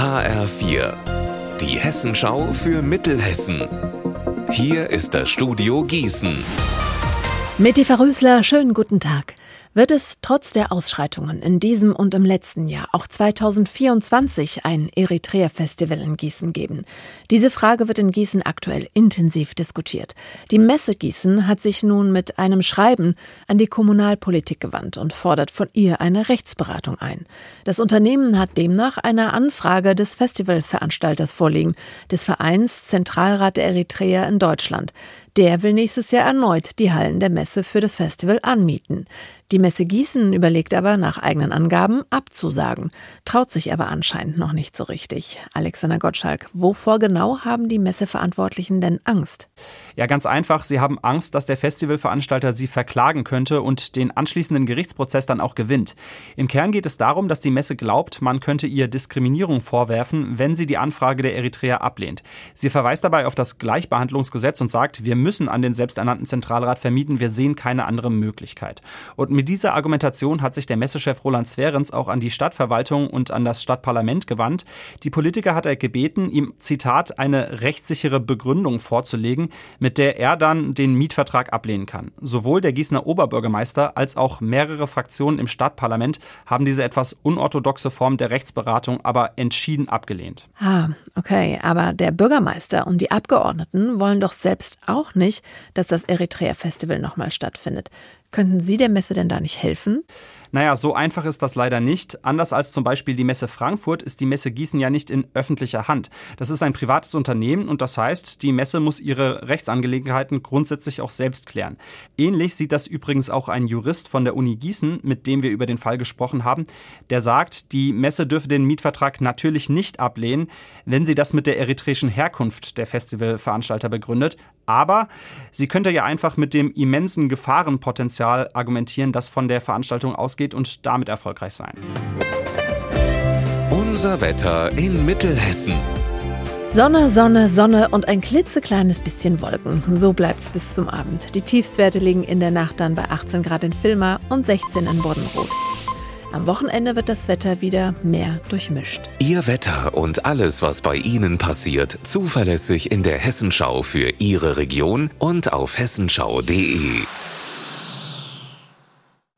HR4, die Hessenschau für Mittelhessen. Hier ist das Studio Gießen. Mit Eva Rösler, schönen guten Tag. Wird es trotz der Ausschreitungen in diesem und im letzten Jahr auch 2024 ein Eritrea-Festival in Gießen geben? Diese Frage wird in Gießen aktuell intensiv diskutiert. Die Messe Gießen hat sich nun mit einem Schreiben an die Kommunalpolitik gewandt und fordert von ihr eine Rechtsberatung ein. Das Unternehmen hat demnach eine Anfrage des Festivalveranstalters vorliegen, des Vereins Zentralrat der Eritrea in Deutschland. Der will nächstes Jahr erneut die Hallen der Messe für das Festival anmieten. Die Messe Gießen überlegt aber nach eigenen Angaben abzusagen, traut sich aber anscheinend noch nicht so richtig. Alexander Gottschalk, wovor genau haben die Messeverantwortlichen denn Angst? Ja, ganz einfach, sie haben Angst, dass der Festivalveranstalter sie verklagen könnte und den anschließenden Gerichtsprozess dann auch gewinnt. Im Kern geht es darum, dass die Messe glaubt, man könnte ihr Diskriminierung vorwerfen, wenn sie die Anfrage der Eritrea ablehnt. Sie verweist dabei auf das Gleichbehandlungsgesetz und sagt, wir müssen an den selbsternannten Zentralrat vermieten, wir sehen keine andere Möglichkeit. Und mit dieser Argumentation hat sich der Messechef Roland Sverens auch an die Stadtverwaltung und an das Stadtparlament gewandt. Die Politiker hat er gebeten, ihm, Zitat, eine rechtssichere Begründung vorzulegen, mit der er dann den Mietvertrag ablehnen kann. Sowohl der Gießener Oberbürgermeister als auch mehrere Fraktionen im Stadtparlament haben diese etwas unorthodoxe Form der Rechtsberatung aber entschieden abgelehnt. Ah, okay. Aber der Bürgermeister und die Abgeordneten wollen doch selbst auch nicht, dass das Eritrea-Festival nochmal stattfindet. Könnten Sie der Messe denn da nicht helfen? Naja, so einfach ist das leider nicht. Anders als zum Beispiel die Messe Frankfurt ist die Messe Gießen ja nicht in öffentlicher Hand. Das ist ein privates Unternehmen und das heißt, die Messe muss ihre Rechtsangelegenheiten grundsätzlich auch selbst klären. Ähnlich sieht das übrigens auch ein Jurist von der Uni Gießen, mit dem wir über den Fall gesprochen haben. Der sagt, die Messe dürfe den Mietvertrag natürlich nicht ablehnen, wenn sie das mit der eritreischen Herkunft der Festivalveranstalter begründet. Aber sie könnte ja einfach mit dem immensen Gefahrenpotenzial argumentieren, das von der Veranstaltung ausgeht und damit erfolgreich sein. Unser Wetter in Mittelhessen. Sonne, Sonne, Sonne und ein klitzekleines bisschen Wolken. So bleibt's bis zum Abend. Die Tiefstwerte liegen in der Nacht dann bei 18 Grad in Filma und 16 in Boddenroth. Am Wochenende wird das Wetter wieder mehr durchmischt. Ihr Wetter und alles, was bei Ihnen passiert, zuverlässig in der Hessenschau für Ihre Region und auf hessenschau.de.